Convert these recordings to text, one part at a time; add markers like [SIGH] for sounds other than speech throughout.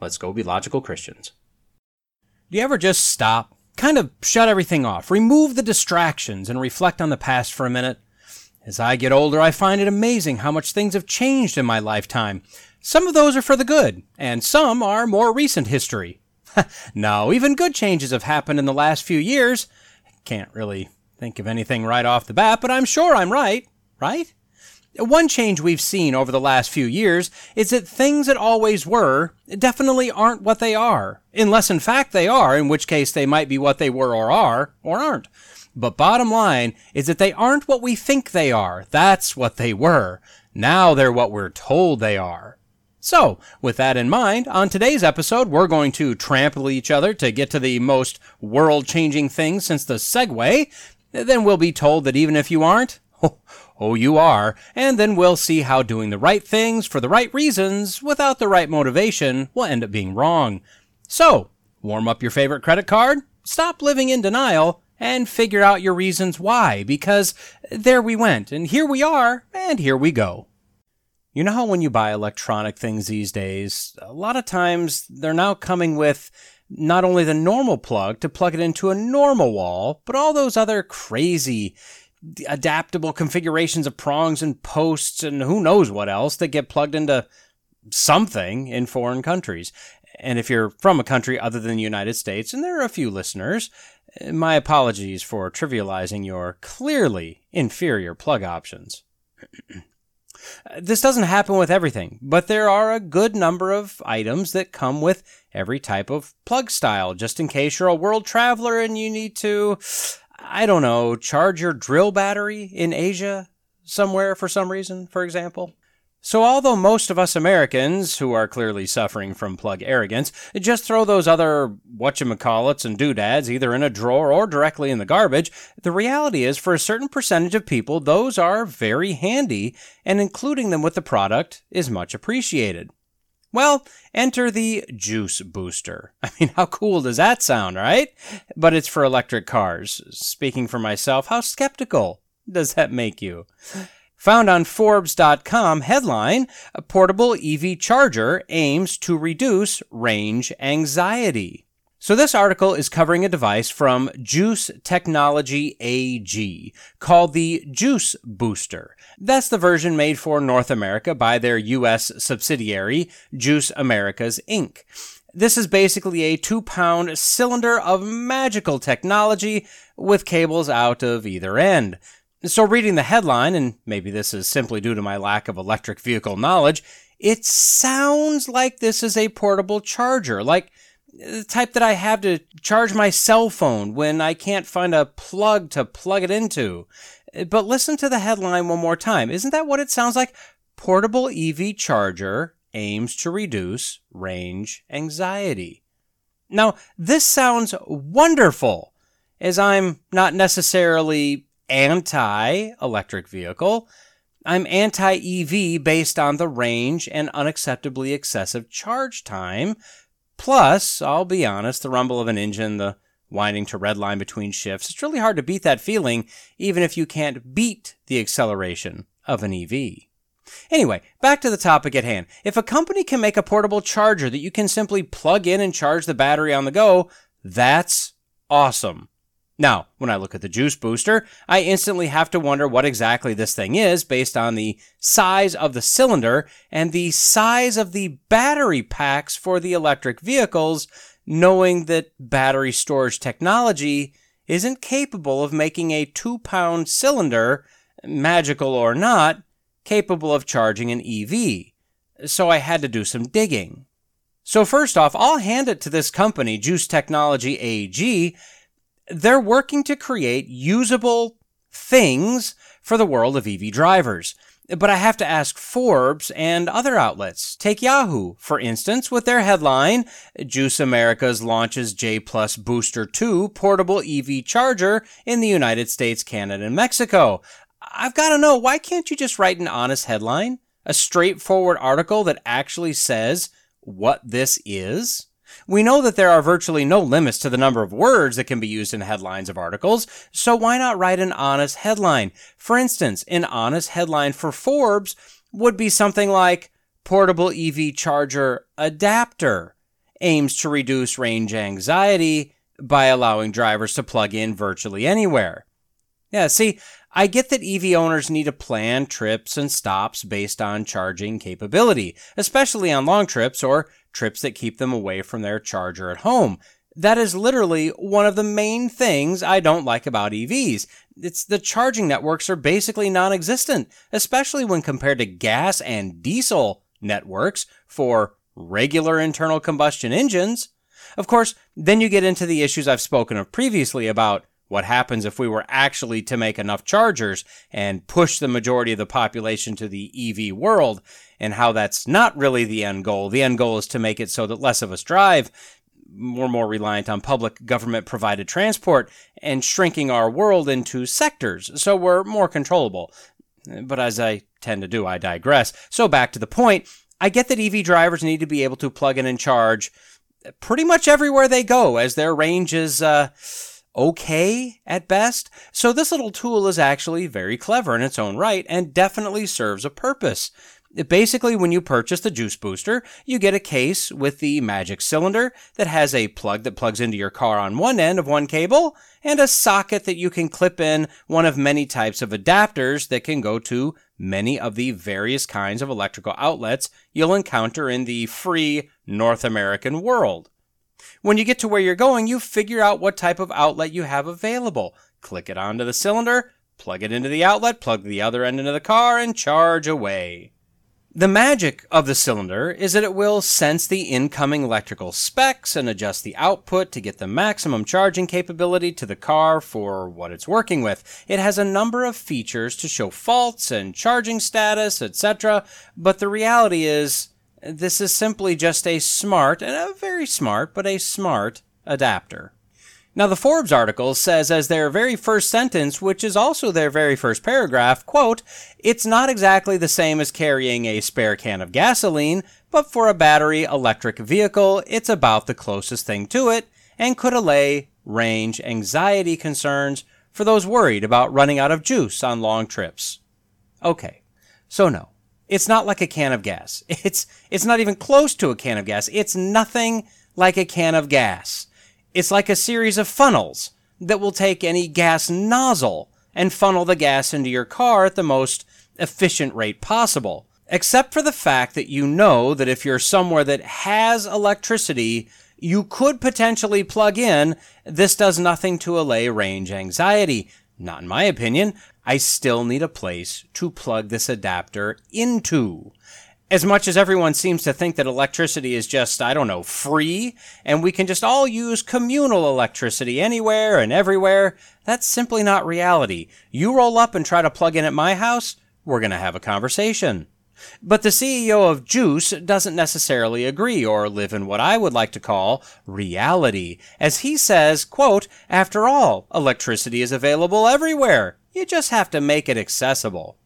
Let's go be logical Christians. Do you ever just stop, kind of shut everything off, remove the distractions, and reflect on the past for a minute? As I get older, I find it amazing how much things have changed in my lifetime. Some of those are for the good, and some are more recent history. [LAUGHS] no, even good changes have happened in the last few years. Can't really think of anything right off the bat, but I'm sure I'm right. Right? One change we've seen over the last few years is that things that always were definitely aren't what they are, unless in fact they are, in which case they might be what they were or are, or aren't. But bottom line is that they aren't what we think they are. That's what they were. Now they're what we're told they are. So, with that in mind, on today's episode, we're going to trample each other to get to the most world changing thing since the Segway. Then we'll be told that even if you aren't, [LAUGHS] Oh, you are. And then we'll see how doing the right things for the right reasons without the right motivation will end up being wrong. So, warm up your favorite credit card, stop living in denial, and figure out your reasons why, because there we went, and here we are, and here we go. You know how when you buy electronic things these days, a lot of times they're now coming with not only the normal plug to plug it into a normal wall, but all those other crazy adaptable configurations of prongs and posts and who knows what else that get plugged into something in foreign countries. And if you're from a country other than the United States, and there are a few listeners, my apologies for trivializing your clearly inferior plug options. [CLEARS THROAT] this doesn't happen with everything, but there are a good number of items that come with every type of plug style, just in case you're a world traveler and you need to, I don't know, charge your drill battery in Asia somewhere for some reason, for example. So, although most of us Americans, who are clearly suffering from plug arrogance, just throw those other whatchamacallits and doodads either in a drawer or directly in the garbage, the reality is for a certain percentage of people, those are very handy, and including them with the product is much appreciated. Well, enter the Juice Booster. [LAUGHS] I mean, how cool does that sound, right? But it's for electric cars. Speaking for myself, how skeptical does that make you? Found on Forbes.com headline A portable EV charger aims to reduce range anxiety. So, this article is covering a device from Juice Technology AG called the Juice Booster. That's the version made for North America by their U.S. subsidiary, Juice Americas Inc. This is basically a two pound cylinder of magical technology with cables out of either end. So, reading the headline, and maybe this is simply due to my lack of electric vehicle knowledge, it sounds like this is a portable charger, like the type that I have to charge my cell phone when I can't find a plug to plug it into. Uh, but listen to the headline one more time. Isn't that what it sounds like? Portable EV charger aims to reduce range anxiety. Now, this sounds wonderful, as I'm not necessarily anti electric vehicle. I'm anti EV based on the range and unacceptably excessive charge time Plus, I'll be honest, the rumble of an engine, the winding to red line between shifts, it's really hard to beat that feeling, even if you can't beat the acceleration of an EV. Anyway, back to the topic at hand. If a company can make a portable charger that you can simply plug in and charge the battery on the go, that's awesome. Now, when I look at the juice booster, I instantly have to wonder what exactly this thing is based on the size of the cylinder and the size of the battery packs for the electric vehicles, knowing that battery storage technology isn't capable of making a two pound cylinder, magical or not, capable of charging an EV. So I had to do some digging. So first off, I'll hand it to this company, Juice Technology AG, they're working to create usable things for the world of EV drivers. But I have to ask Forbes and other outlets. Take Yahoo, for instance, with their headline, Juice Americas launches J Plus Booster 2 portable EV charger in the United States, Canada, and Mexico. I've got to know, why can't you just write an honest headline? A straightforward article that actually says what this is? We know that there are virtually no limits to the number of words that can be used in headlines of articles, so why not write an honest headline? For instance, an honest headline for Forbes would be something like Portable EV Charger Adapter aims to reduce range anxiety by allowing drivers to plug in virtually anywhere. Yeah, see, I get that EV owners need to plan trips and stops based on charging capability, especially on long trips or trips that keep them away from their charger at home. That is literally one of the main things I don't like about EVs. It's the charging networks are basically non-existent, especially when compared to gas and diesel networks for regular internal combustion engines. Of course, then you get into the issues I've spoken of previously about what happens if we were actually to make enough chargers and push the majority of the population to the EV world, and how that's not really the end goal. The end goal is to make it so that less of us drive. We're more reliant on public government provided transport and shrinking our world into sectors, so we're more controllable. But as I tend to do, I digress. So back to the point. I get that EV drivers need to be able to plug in and charge pretty much everywhere they go as their range is, uh, okay at best. So this little tool is actually very clever in its own right and definitely serves a purpose. Basically, when you purchase the Juice Booster, you get a case with the magic cylinder that has a plug that plugs into your car on one end of one cable and a socket that you can clip in one of many types of adapters that can go to many of the various kinds of electrical outlets you'll encounter in the free North American world. When you get to where you're going, you figure out what type of outlet you have available. Click it onto the cylinder, plug it into the outlet, plug the other end into the car, and charge away. The magic of the cylinder is that it will sense the incoming electrical specs and adjust the output to get the maximum charging capability to the car for what it's working with. It has a number of features to show faults and charging status, etc., but the reality is this is simply just a smart, and a very smart, but a smart adapter. Now, the Forbes article says as their very first sentence, which is also their very first paragraph, quote, it's not exactly the same as carrying a spare can of gasoline, but for a battery electric vehicle, it's about the closest thing to it and could allay range anxiety concerns for those worried about running out of juice on long trips. Okay, so no, it's not like a can of gas. [LAUGHS] It's, it's not even close to a can of gas. It's nothing like a can of gas. It's like a series of funnels that will take any gas nozzle and funnel the gas into your car at the most efficient rate possible. Except for the fact that you know that if you're somewhere that has electricity, you could potentially plug in, this does nothing to allay range anxiety. Not in my opinion. I still need a place to plug this adapter into as much as everyone seems to think that electricity is just, I don't know, free, and we can just all use communal electricity anywhere and everywhere, that's simply not reality. You roll up and try to plug in at my house, we're going to have a conversation. But the CEO of Juice doesn't necessarily agree or live in what I would like to call reality, as he says, quote, after all, electricity is available everywhere. You just have to make it accessible.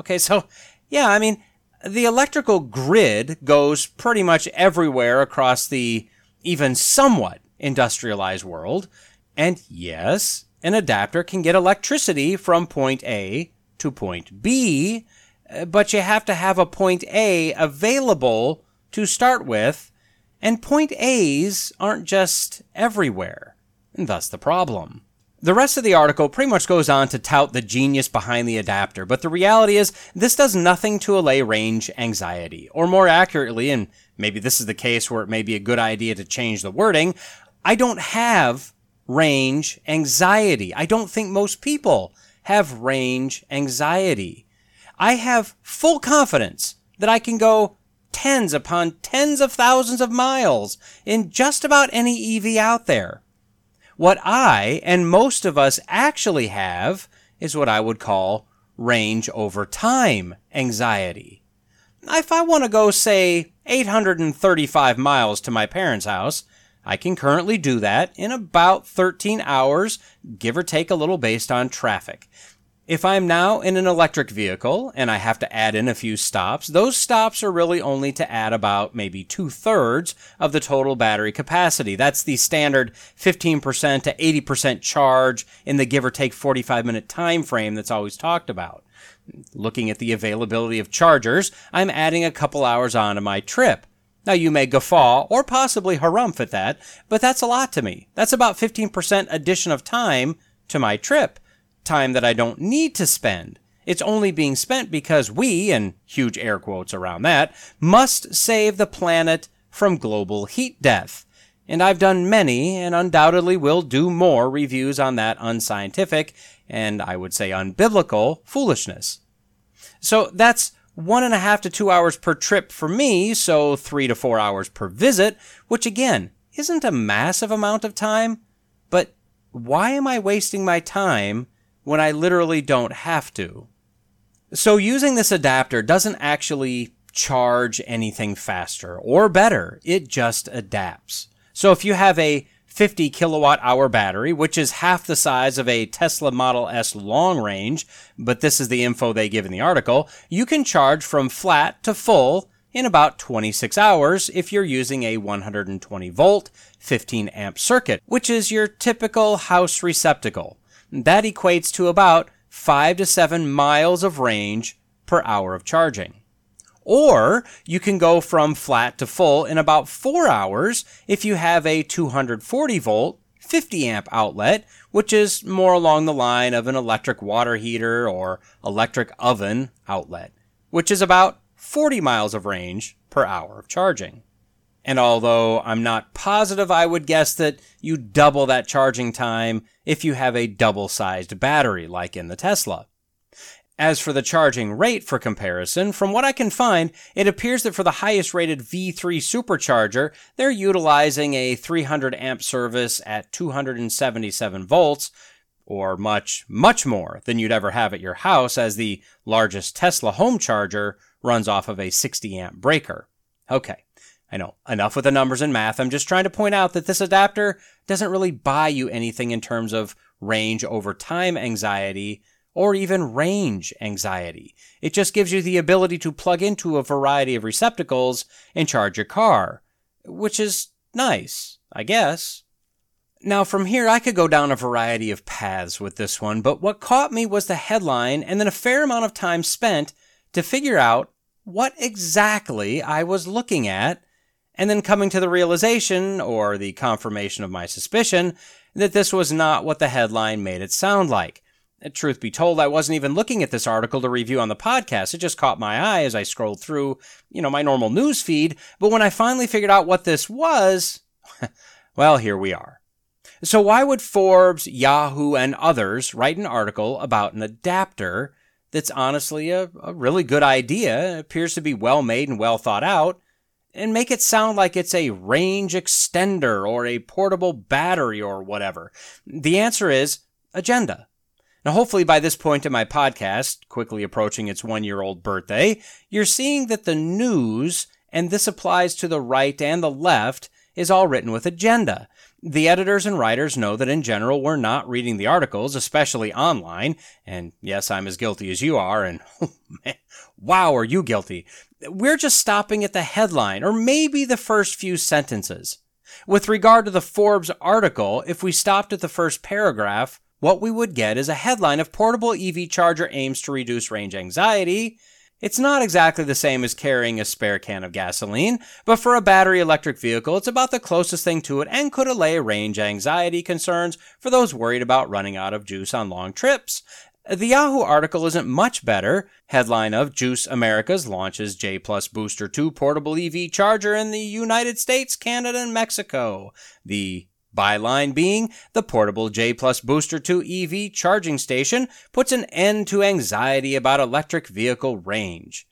Okay, so, yeah, I mean, the electrical grid goes pretty much everywhere across the even somewhat industrialized world. And yes, an adapter can get electricity from point A to point B, uh, but you have to have a point A available to start with, and point A's aren't just everywhere, and thus the problem. The rest of the article pretty much goes on to tout the genius behind the adapter, but the reality is this does nothing to allay range anxiety. Or more accurately, and maybe this is the case where it may be a good idea to change the wording, I don't have range anxiety. I don't think most people have range anxiety. I have full confidence that I can go tens upon tens of thousands of miles in just about any EV out there. What I and most of us actually have is what I would call range over time anxiety. If I want to go, say, 835 miles to my parents' house, I can currently do that in about 13 hours, give or take a little based on traffic. If I'm now in an electric vehicle and I have to add in a few stops, those stops are really only to add about maybe two thirds of the total battery capacity. That's the standard 15% to 80% charge in the give or take 45 minute time frame that's always talked about. Looking at the availability of chargers, I'm adding a couple hours on to my trip. Now you may guffaw or possibly harumph at that, but that's a lot to me. That's about 15% addition of time to my trip time that I don't need to spend. It's only being spent because we, and huge air quotes around that, must save the planet from global heat death. And I've done many, and undoubtedly will do more reviews on that unscientific, and I would say unbiblical, foolishness. So that's one and a half to two hours per trip for me, so three to four hours per visit, which again, isn't a massive amount of time, but why am I wasting my time when I literally don't have to. So using this adapter doesn't actually charge anything faster or better. It just adapts. So if you have a 50 kilowatt hour battery, which is half the size of a Tesla Model S long range, but this is the info they give in the article, you can charge from flat to full in about 26 hours if you're using a 120 volt, 15 amp circuit, which is your typical house receptacle. That equates to about 5 to 7 miles of range per hour of charging. Or you can go from flat to full in about 4 hours if you have a 240 volt 50 amp outlet, which is more along the line of an electric water heater or electric oven outlet, which is about 40 miles of range per hour of charging. And although I'm not positive, I would guess that you double that charging time if you have a double sized battery like in the Tesla. As for the charging rate for comparison, from what I can find, it appears that for the highest rated V3 supercharger, they're utilizing a 300 amp service at 277 volts, or much, much more than you'd ever have at your house as the largest Tesla home charger runs off of a 60 amp breaker. Okay. I know, enough with the numbers and math. I'm just trying to point out that this adapter doesn't really buy you anything in terms of range over time anxiety or even range anxiety. It just gives you the ability to plug into a variety of receptacles and charge your car, which is nice, I guess. Now, from here, I could go down a variety of paths with this one, but what caught me was the headline and then a fair amount of time spent to figure out what exactly I was looking at and then coming to the realization, or the confirmation of my suspicion, that this was not what the headline made it sound like. Truth be told, I wasn't even looking at this article to review on the podcast. It just caught my eye as I scrolled through, you know, my normal news feed. But when I finally figured out what this was, [LAUGHS] well, here we are. So why would Forbes, Yahoo, and others write an article about an adapter that's honestly a, a really good idea, appears to be well made and well thought out, and make it sound like it's a range extender or a portable battery or whatever? The answer is agenda. Now, hopefully, by this point in my podcast, quickly approaching its one year old birthday, you're seeing that the news, and this applies to the right and the left, is all written with agenda. The editors and writers know that in general we're not reading the articles, especially online, and yes, I'm as guilty as you are, and oh [LAUGHS] man, wow, are you guilty? We're just stopping at the headline, or maybe the first few sentences. With regard to the Forbes article, if we stopped at the first paragraph, what we would get is a headline of portable EV charger aims to reduce range anxiety, it's not exactly the same as carrying a spare can of gasoline, but for a battery electric vehicle, it's about the closest thing to it and could allay range anxiety concerns for those worried about running out of juice on long trips. The Yahoo article isn't much better. Headline of Juice Americas launches J Plus Booster 2 portable EV charger in the United States, Canada, and Mexico. The Byline being the portable J Plus Booster 2 EV charging station puts an end to anxiety about electric vehicle range.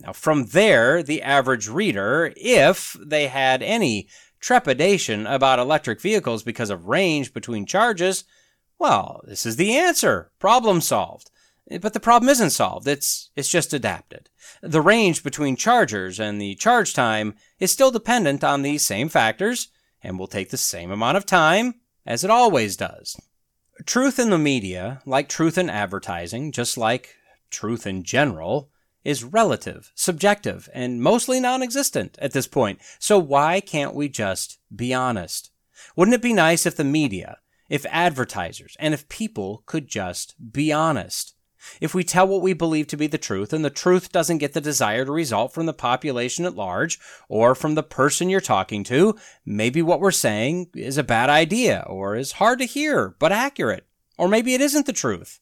Now, from there, the average reader, if they had any trepidation about electric vehicles because of range between charges, well, this is the answer. Problem solved. Eh, but the problem isn't solved, it's, it's just adapted. The range between chargers and the charge time is still dependent on these same factors and will take the same amount of time as it always does. Truth in the media, like truth in advertising, just like truth in general, is relative, subjective, and mostly non existent at this point. So why can't we just be honest? Wouldn't it be nice if the media, if advertisers, and if people could just be honest? If we tell what we believe to be the truth and the truth doesn't get the desired result from the population at large or from the person you're talking to, maybe what we're saying is a bad idea or is hard to hear but accurate. Or maybe it isn't the truth.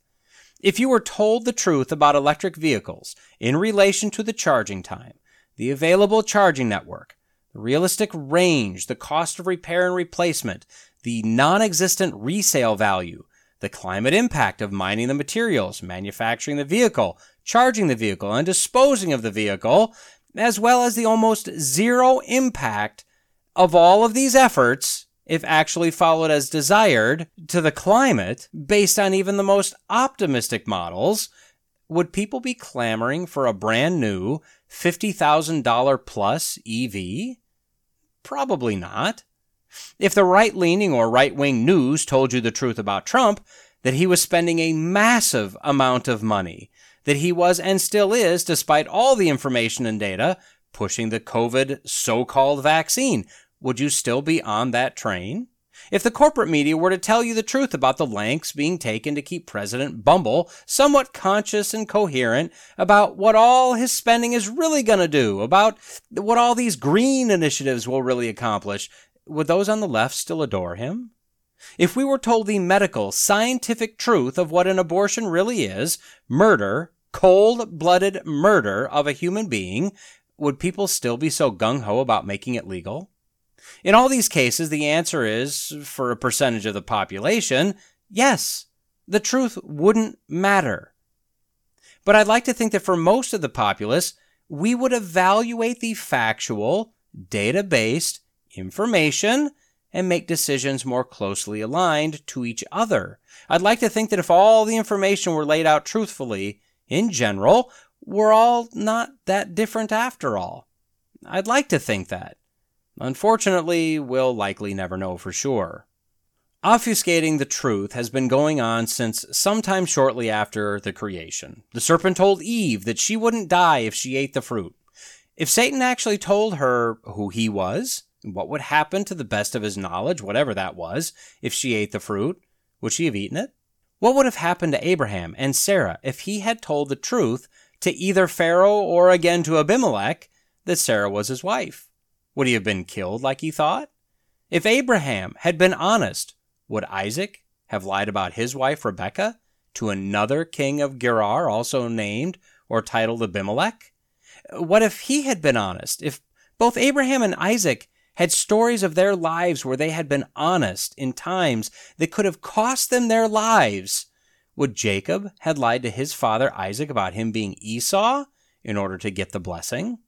If you were told the truth about electric vehicles in relation to the charging time, the available charging network, the realistic range, the cost of repair and replacement, the non existent resale value, the climate impact of mining the materials, manufacturing the vehicle, charging the vehicle, and disposing of the vehicle, as well as the almost zero impact of all of these efforts, if actually followed as desired, to the climate, based on even the most optimistic models, would people be clamoring for a brand new $50,000 plus EV? Probably not. If the right leaning or right wing news told you the truth about Trump, that he was spending a massive amount of money, that he was and still is, despite all the information and data, pushing the COVID so called vaccine, would you still be on that train? If the corporate media were to tell you the truth about the lengths being taken to keep President Bumble somewhat conscious and coherent about what all his spending is really going to do, about what all these green initiatives will really accomplish, would those on the left still adore him? If we were told the medical, scientific truth of what an abortion really is, murder, cold blooded murder of a human being, would people still be so gung ho about making it legal? In all these cases, the answer is, for a percentage of the population, yes, the truth wouldn't matter. But I'd like to think that for most of the populace, we would evaluate the factual, data based, information and make decisions more closely aligned to each other. I'd like to think that if all the information were laid out truthfully, in general, we're all not that different after all. I'd like to think that. Unfortunately, we'll likely never know for sure. Obfuscating the truth has been going on since sometime shortly after the creation. The serpent told Eve that she wouldn't die if she ate the fruit. If Satan actually told her who he was, what would happen to the best of his knowledge, whatever that was, if she ate the fruit? Would she have eaten it? What would have happened to Abraham and Sarah if he had told the truth to either Pharaoh or again to Abimelech that Sarah was his wife? Would he have been killed like he thought? If Abraham had been honest, would Isaac have lied about his wife Rebekah to another king of Gerar, also named or titled Abimelech? What if he had been honest? If both Abraham and Isaac had stories of their lives where they had been honest in times that could have cost them their lives. Would Jacob had lied to his father Isaac about him being Esau in order to get the blessing?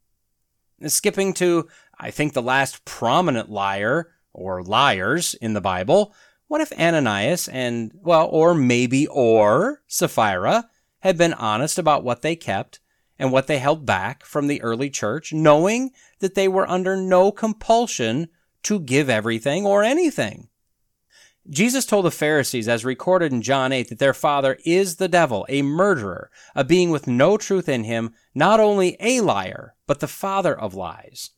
Skipping to, I think, the last prominent liar or liars in the Bible, what if Ananias and, well, or maybe or Sapphira had been honest about what they kept and what they held back from the early church, knowing that they were under no compulsion to give everything or anything. Jesus told the Pharisees, as recorded in John 8, that their father is the devil, a murderer, a being with no truth in him, not only a liar, but the father of lies.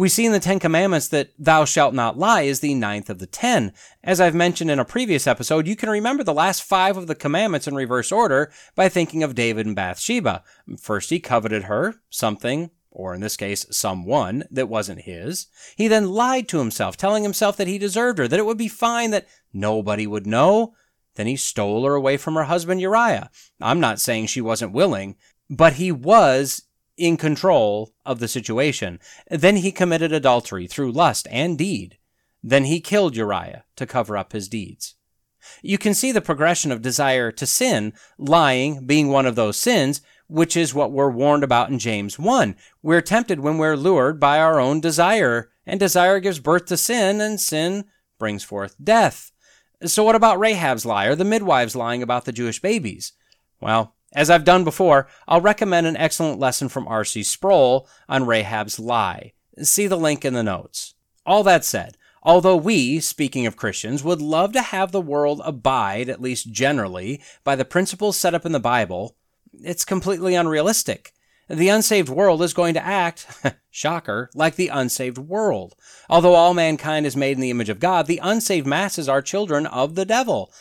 We see in the Ten Commandments that thou shalt not lie is the ninth of the ten. As I've mentioned in a previous episode, you can remember the last five of the commandments in reverse order by thinking of David and Bathsheba. First, he coveted her, something, or in this case, someone that wasn't his. He then lied to himself, telling himself that he deserved her, that it would be fine, that nobody would know. Then he stole her away from her husband Uriah. I'm not saying she wasn't willing, but he was in control of the situation. Then he committed adultery through lust and deed. Then he killed Uriah to cover up his deeds. You can see the progression of desire to sin, lying being one of those sins, which is what we're warned about in James 1. We're tempted when we're lured by our own desire, and desire gives birth to sin, and sin brings forth death. So what about Rahab's lie or the midwives lying about the Jewish babies? Well, As I've done before, I'll recommend an excellent lesson from R.C. Sproul on Rahab's lie. See the link in the notes. All that said, although we, speaking of Christians, would love to have the world abide, at least generally, by the principles set up in the Bible, it's completely unrealistic. The unsaved world is going to act, [LAUGHS] shocker, like the unsaved world. Although all mankind is made in the image of God, the unsaved masses are children of the devil,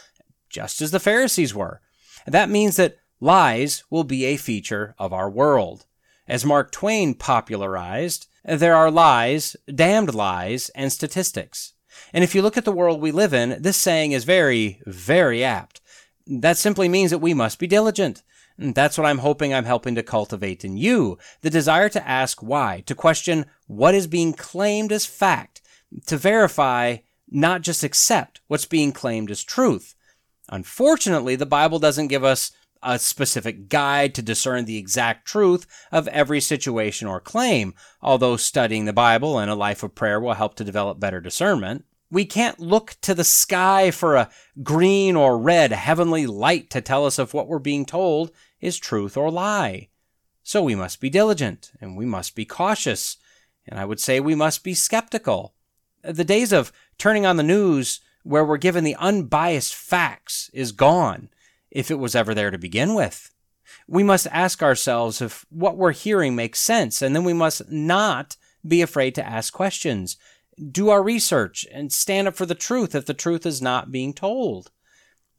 just as the Pharisees were. That means that lies will be a feature of our world. As Mark Twain popularized, there are lies, damned lies, and statistics. And if you look at the world we live in, this saying is very, very apt. That simply means that we must be diligent. That's what I'm hoping I'm helping to cultivate in you. The desire to ask why, to question what is being claimed as fact, to verify, not just accept what's being claimed as truth. Unfortunately, the Bible doesn't give us a specific guide to discern the exact truth of every situation or claim, although studying the Bible and a life of prayer will help to develop better discernment. We can't look to the sky for a green or red heavenly light to tell us if what we're being told is truth or lie. So we must be diligent and we must be cautious. And I would say we must be skeptical. The days of turning on the news where we're given the unbiased facts is gone, if it was ever there to begin with. We must ask ourselves if what we're hearing makes sense, and then we must not be afraid to ask questions. Do our research and stand up for the truth if the truth is not being told.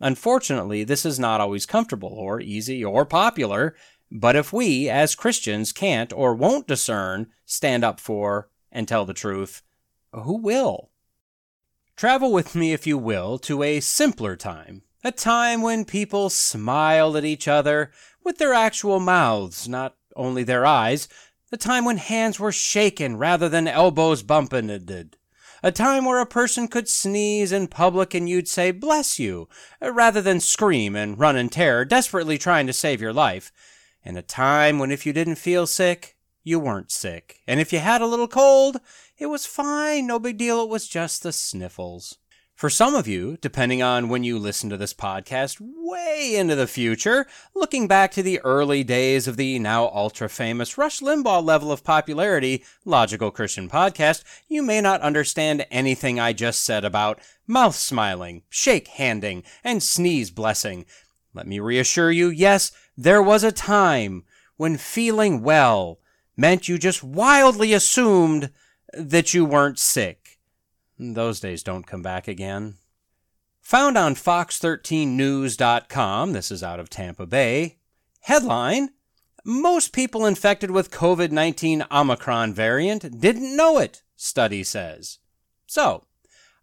Unfortunately, this is not always comfortable or easy or popular, but if we, as Christians, can't or won't discern, stand up for, and tell the truth, who will? Travel with me, if you will, to a simpler time, a time when people smiled at each other with their actual mouths, not only their eyes, A time when hands were shaken rather than elbows bumping a time where a person could sneeze in public and you'd say, bless you, rather than scream and run in terror, desperately trying to save your life. And a time when if you didn't feel sick, you weren't sick. And if you had a little cold, it was fine, no big deal, it was just the sniffles. For some of you, depending on when you listen to this podcast, way into the future, looking back to the early days of the now ultra famous Rush Limbaugh level of popularity, Logical Christian Podcast, you may not understand anything I just said about mouth smiling, shake handing, and sneeze blessing. Let me reassure you, yes, there was a time when feeling well meant you just wildly assumed that you weren't sick. Those days don't come back again. Found on Fox13News.com, this is out of Tampa Bay. Headline Most people infected with COVID 19 Omicron variant didn't know it, study says. So,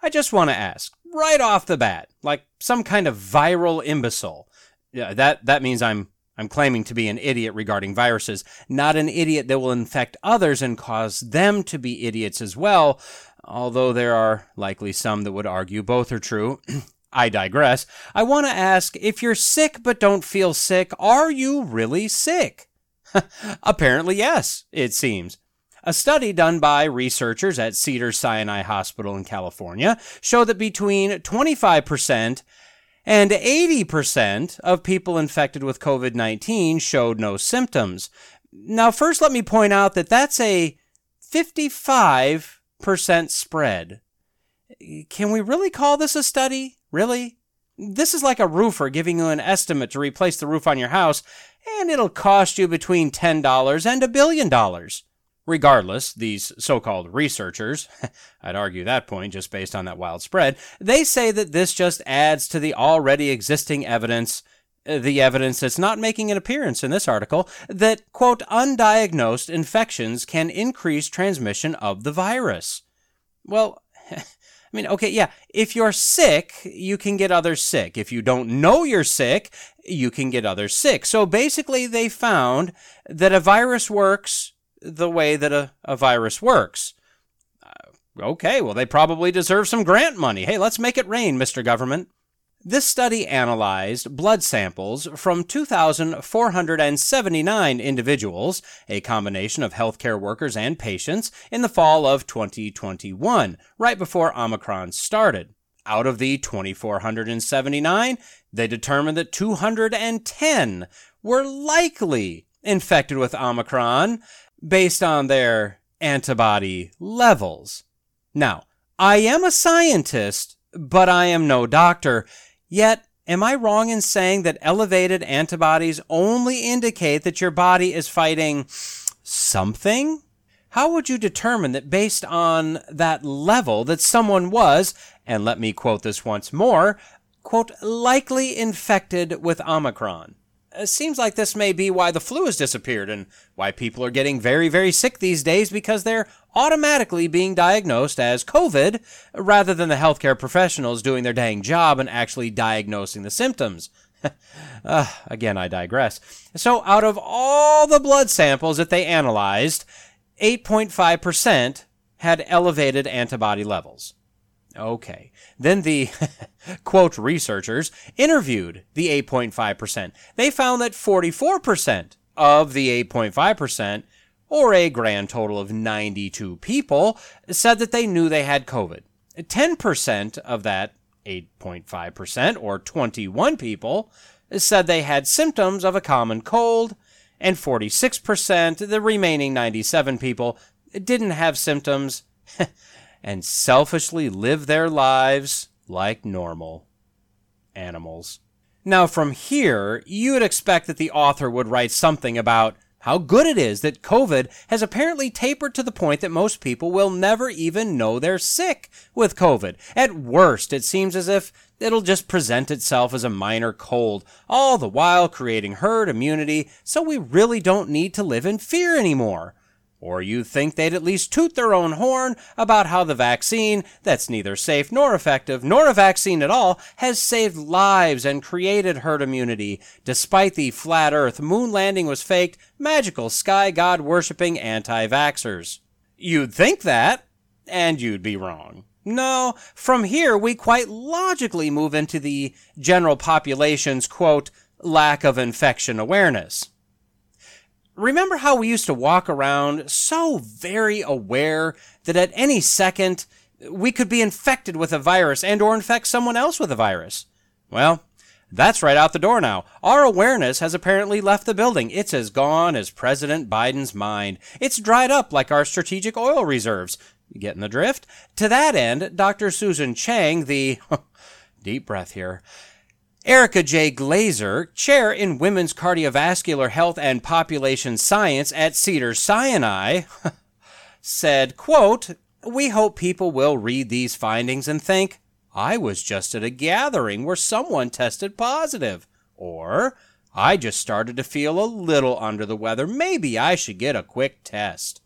I just want to ask, right off the bat, like some kind of viral imbecile. Yeah, that, that means I'm I'm claiming to be an idiot regarding viruses, not an idiot that will infect others and cause them to be idiots as well, although there are likely some that would argue both are true. [CLEARS THROAT] I digress. I want to ask if you're sick but don't feel sick, are you really sick? [LAUGHS] Apparently, yes, it seems. A study done by researchers at Cedar Sinai Hospital in California showed that between 25% and 80% of people infected with COVID 19 showed no symptoms. Now, first, let me point out that that's a 55 percent spread. Can we really call this a study? Really? This is like a roofer giving you an estimate to replace the roof on your house, and it'll cost you between $10 and a billion dollars. Regardless, these so called researchers, [LAUGHS] I'd argue that point just based on that wild spread, they say that this just adds to the already existing evidence the evidence that's not making an appearance in this article that, quote, undiagnosed infections can increase transmission of the virus. Well, [LAUGHS] I mean, okay, yeah, if you're sick, you can get others sick. If you don't know you're sick, you can get others sick. So basically, they found that a virus works the way that a, a virus works. Uh, okay, well, they probably deserve some grant money. Hey, let's make it rain, Mr. Government. This study analyzed blood samples from 2,479 individuals, a combination of healthcare workers and patients, in the fall of 2021, right before Omicron started. Out of the 2,479, they determined that 210 were likely infected with Omicron based on their antibody levels. Now, I am a scientist, but I am no doctor. Yet, am I wrong in saying that elevated antibodies only indicate that your body is fighting something? How would you determine that based on that level that someone was, and let me quote this once more, quote, likely infected with Omicron? It seems like this may be why the flu has disappeared and why people are getting very, very sick these days because they're automatically being diagnosed as COVID rather than the healthcare professionals doing their dang job and actually diagnosing the symptoms. [LAUGHS] uh, again, I digress. So, out of all the blood samples that they analyzed, 8.5% had elevated antibody levels. Okay. Then the [LAUGHS] quote researchers interviewed the 8.5%. They found that 44% of the 8.5%, or a grand total of 92 people, said that they knew they had COVID. 10% of that 8.5%, or 21 people, said they had symptoms of a common cold, and 46%, the remaining 97 people, didn't have symptoms [LAUGHS] and selfishly live their lives like normal animals. Now, from here, you would expect that the author would write something about how good it is that COVID has apparently tapered to the point that most people will never even know they're sick with COVID. At worst, it seems as if it'll just present itself as a minor cold, all the while creating herd immunity, so we really don't need to live in fear anymore. Or you'd think they'd at least toot their own horn about how the vaccine, that's neither safe nor effective, nor a vaccine at all, has saved lives and created herd immunity, despite the flat earth moon landing was faked, magical sky god worshipping anti vaxxers. You'd think that, and you'd be wrong. No, from here we quite logically move into the general population's quote, lack of infection awareness. Remember how we used to walk around so very aware that at any second we could be infected with a virus and or infect someone else with a virus? Well, that's right out the door now. Our awareness has apparently left the building. It's as gone as President Biden's mind. It's dried up like our strategic oil reserves. You getting the drift? To that end, Dr. Susan Cheng, the [LAUGHS] deep breath here, Erika J. Glazer, chair in women's cardiovascular health and population science at Cedars Sinai, [LAUGHS] said, quote, We hope people will read these findings and think, I was just at a gathering where someone tested positive. Or, I just started to feel a little under the weather. Maybe I should get a quick test.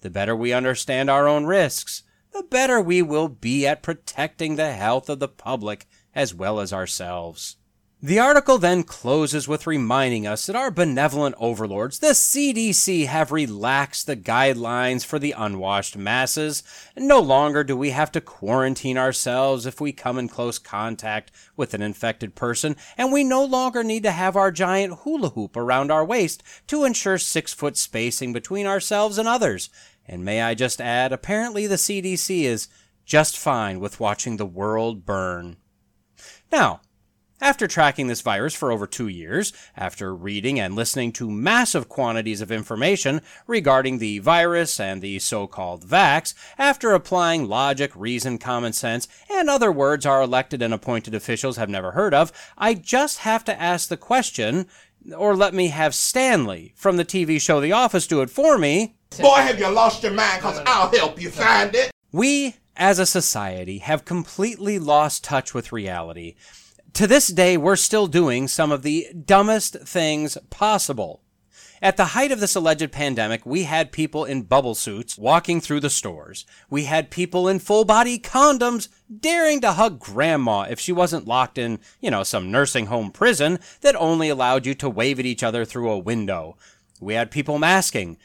The better we understand our own risks, the better we will be at protecting the health of the public as well as ourselves. The article then closes with reminding us that our benevolent overlords, the CDC, have relaxed the guidelines for the unwashed masses. No longer do we have to quarantine ourselves if we come in close contact with an infected person, and we no longer need to have our giant hula hoop around our waist to ensure six foot spacing between ourselves and others. And may I just add, apparently the CDC is just fine with watching the world burn. Now, after tracking this virus for over two years, after reading and listening to massive quantities of information regarding the virus and the so-called vax, after applying logic, reason, common sense, and other words our elected and appointed officials have never heard of, I just have to ask the question, or let me have Stanley from the TV show The Office do it for me. Boy, have you lost your mind, cause I'll help you find it. We, as a society, have completely lost touch with reality to this day, we're still doing some of the dumbest things possible. At the height of this alleged pandemic, we had people in bubble suits walking through the stores. We had people in full body condoms daring to hug grandma if she wasn't locked in, you know, some nursing home prison that only allowed you to wave at each other through a window. We had people masking,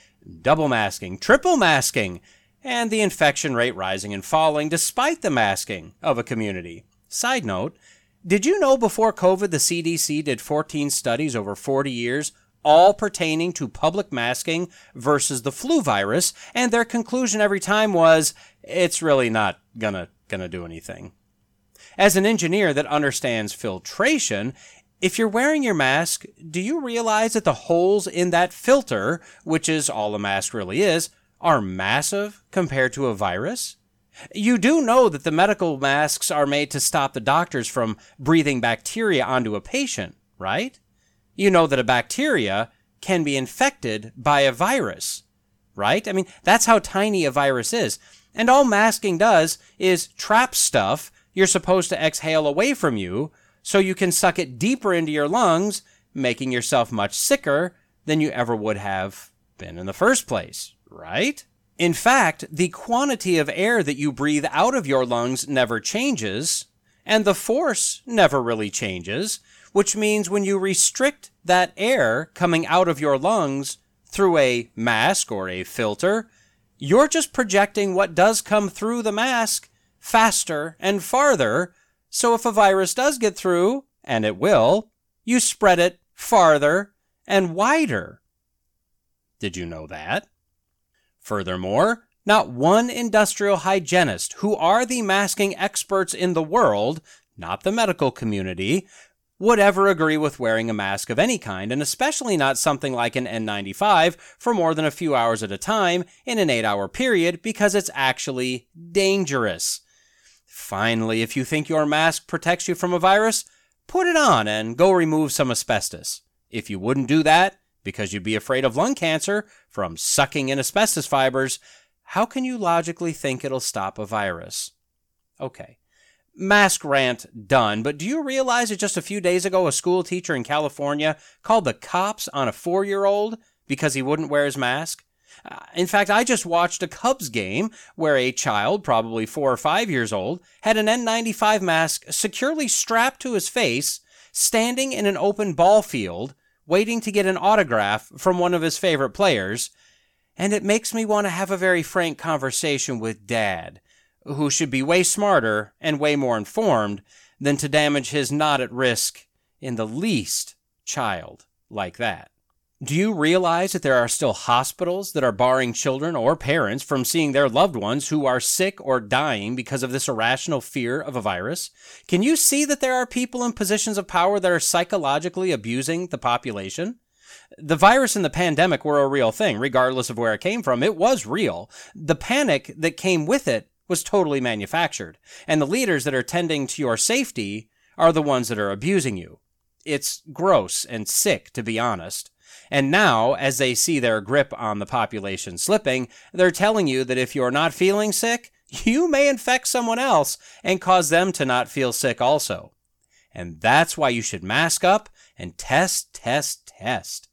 double masking, triple masking, and the infection rate rising and falling despite the masking of a community. Side note, did you know before COVID, the CDC did 14 studies over 40 years, all pertaining to public masking versus the flu virus, and their conclusion every time was, it's really not gonna, gonna do anything. As an engineer that understands filtration, If you're wearing your mask, do you realize that the holes in that filter, which is all a mask really is, are massive compared to a virus? You do know that the medical masks are made to stop the doctors from breathing bacteria onto a patient, right? You know that a bacteria can be infected by a virus, right? I mean, that's how tiny a virus is. And all masking does is trap stuff you're supposed to exhale away from you so you can suck it deeper into your lungs, making yourself much sicker than you ever would have been in the first place, right? In fact, the quantity of air that you breathe out of your lungs never changes, and the force never really changes, which means when you restrict that air coming out of your lungs through a mask or a filter, you're just projecting what does come through the mask faster and farther. So if a virus does get through, and it will, you spread it farther and wider. Did you know that? Furthermore, not one industrial hygienist, who are the masking experts in the world, not the medical community, would ever agree with wearing a mask of any kind, and especially not something like an N95 for more than a few hours at a time in an eight hour period because it's actually dangerous. Finally, if you think your mask protects you from a virus, put it on and go remove some asbestos. If you wouldn't do that, because you'd be afraid of lung cancer from sucking in asbestos fibers, how can you logically think it'll stop a virus? Okay. Mask rant done, but do you realize that just a few days ago a school teacher in California called the cops on a four year old because he wouldn't wear his mask? Uh, in fact, I just watched a Cubs game where a child, probably four or five years old, had an N95 mask securely strapped to his face, standing in an open ball field waiting to get an autograph from one of his favorite players, and it makes me want to have a very frank conversation with Dad, who should be way smarter and way more informed than to damage his not at risk in the least child like that. Do you realize that there are still hospitals that are barring children or parents from seeing their loved ones who are sick or dying because of this irrational fear of a virus? Can you see that there are people in positions of power that are psychologically abusing the population? The virus and the pandemic were a real thing, regardless of where it came from. It was real. The panic that came with it was totally manufactured. And the leaders that are tending to your safety are the ones that are abusing you. It's gross and sick, to be honest. And now, as they see their grip on the population slipping, they're telling you that if you're not feeling sick, you may infect someone else and cause them to not feel sick also. And that's why you should mask up and test, test, test.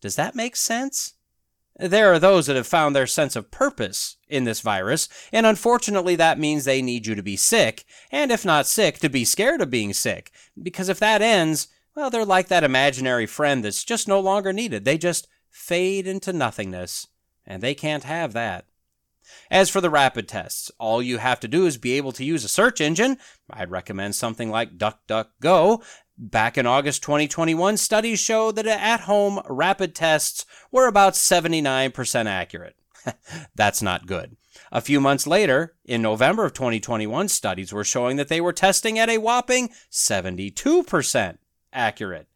Does that make sense? There are those that have found their sense of purpose in this virus, and unfortunately that means they need you to be sick, and if not sick, to be scared of being sick. Because if that ends, well, they're like that imaginary friend that's just no longer needed. They just fade into nothingness, and they can't have that. As for the rapid tests, all you have to do is be able to use a search engine. I'd recommend something like DuckDuckGo. Back in August 2021, studies showed that at home rapid tests were about 79% accurate. [LAUGHS] That's not good. A few months later, in November of 2021, studies were showing that they were testing at a whopping 72% accurate.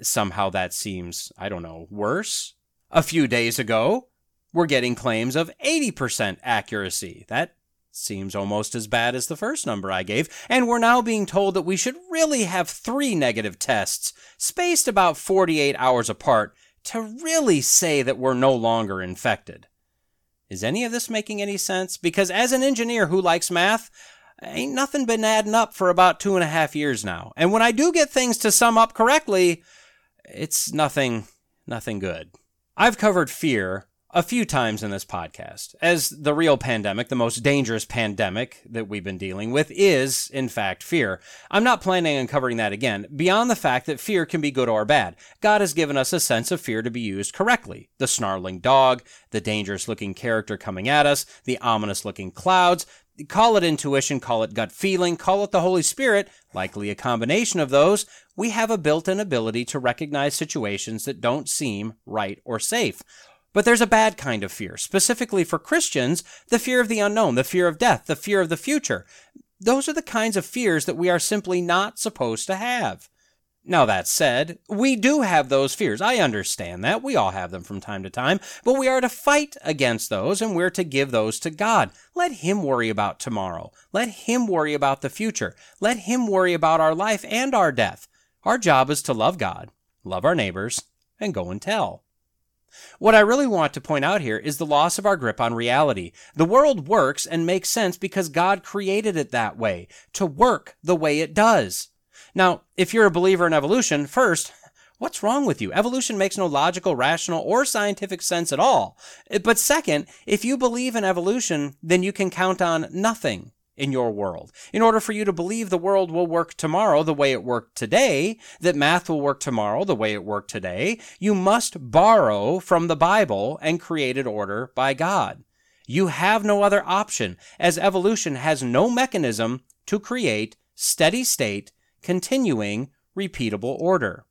Somehow that seems, I don't know, worse. A few days ago, we're getting claims of 80% accuracy. That seems almost as bad as the first number I gave. And we're now being told that we should really have three negative tests, spaced about 48 hours apart, to really say that we're no longer infected. Is any of this making any sense? Because as an engineer who likes math, ain't nothing been adding up for about two and a half years now. And when I do get things to sum up correctly, it's nothing, nothing good. I've covered fear a few times in this podcast as the real pandemic, the most dangerous pandemic that we've been dealing with is, in fact, fear. I'm not planning on covering that again, beyond the fact that fear can be good or bad. God has given us a sense of fear to be used correctly. The snarling dog, the dangerous looking character coming at us, the ominous looking clouds, Call it intuition, call it gut feeling, call it the Holy Spirit, likely a combination of those. We have a built in ability to recognize situations that don't seem right or safe. But there's a bad kind of fear, specifically for Christians, the fear of the unknown, the fear of death, the fear of the future. Those are the kinds of fears that we are simply not supposed to have. Now, that said, we do have those fears. I understand that. We all have them from time to time. But we are to fight against those and we're to give those to God. Let Him worry about tomorrow. Let Him worry about the future. Let Him worry about our life and our death. Our job is to love God, love our neighbors, and go and tell. What I really want to point out here is the loss of our grip on reality. The world works and makes sense because God created it that way, to work the way it does. Now, if you're a believer in evolution, first, what's wrong with you? Evolution makes no logical, rational, or scientific sense at all. Eh, but second, if you believe in evolution, then you can count on nothing in your world. In order for you to believe the world will work tomorrow the way it worked today, that math will work tomorrow the way it worked today, you must borrow from the Bible and created order by God. You have no other option, as evolution has no mechanism to create steady state continuing, repeatable order.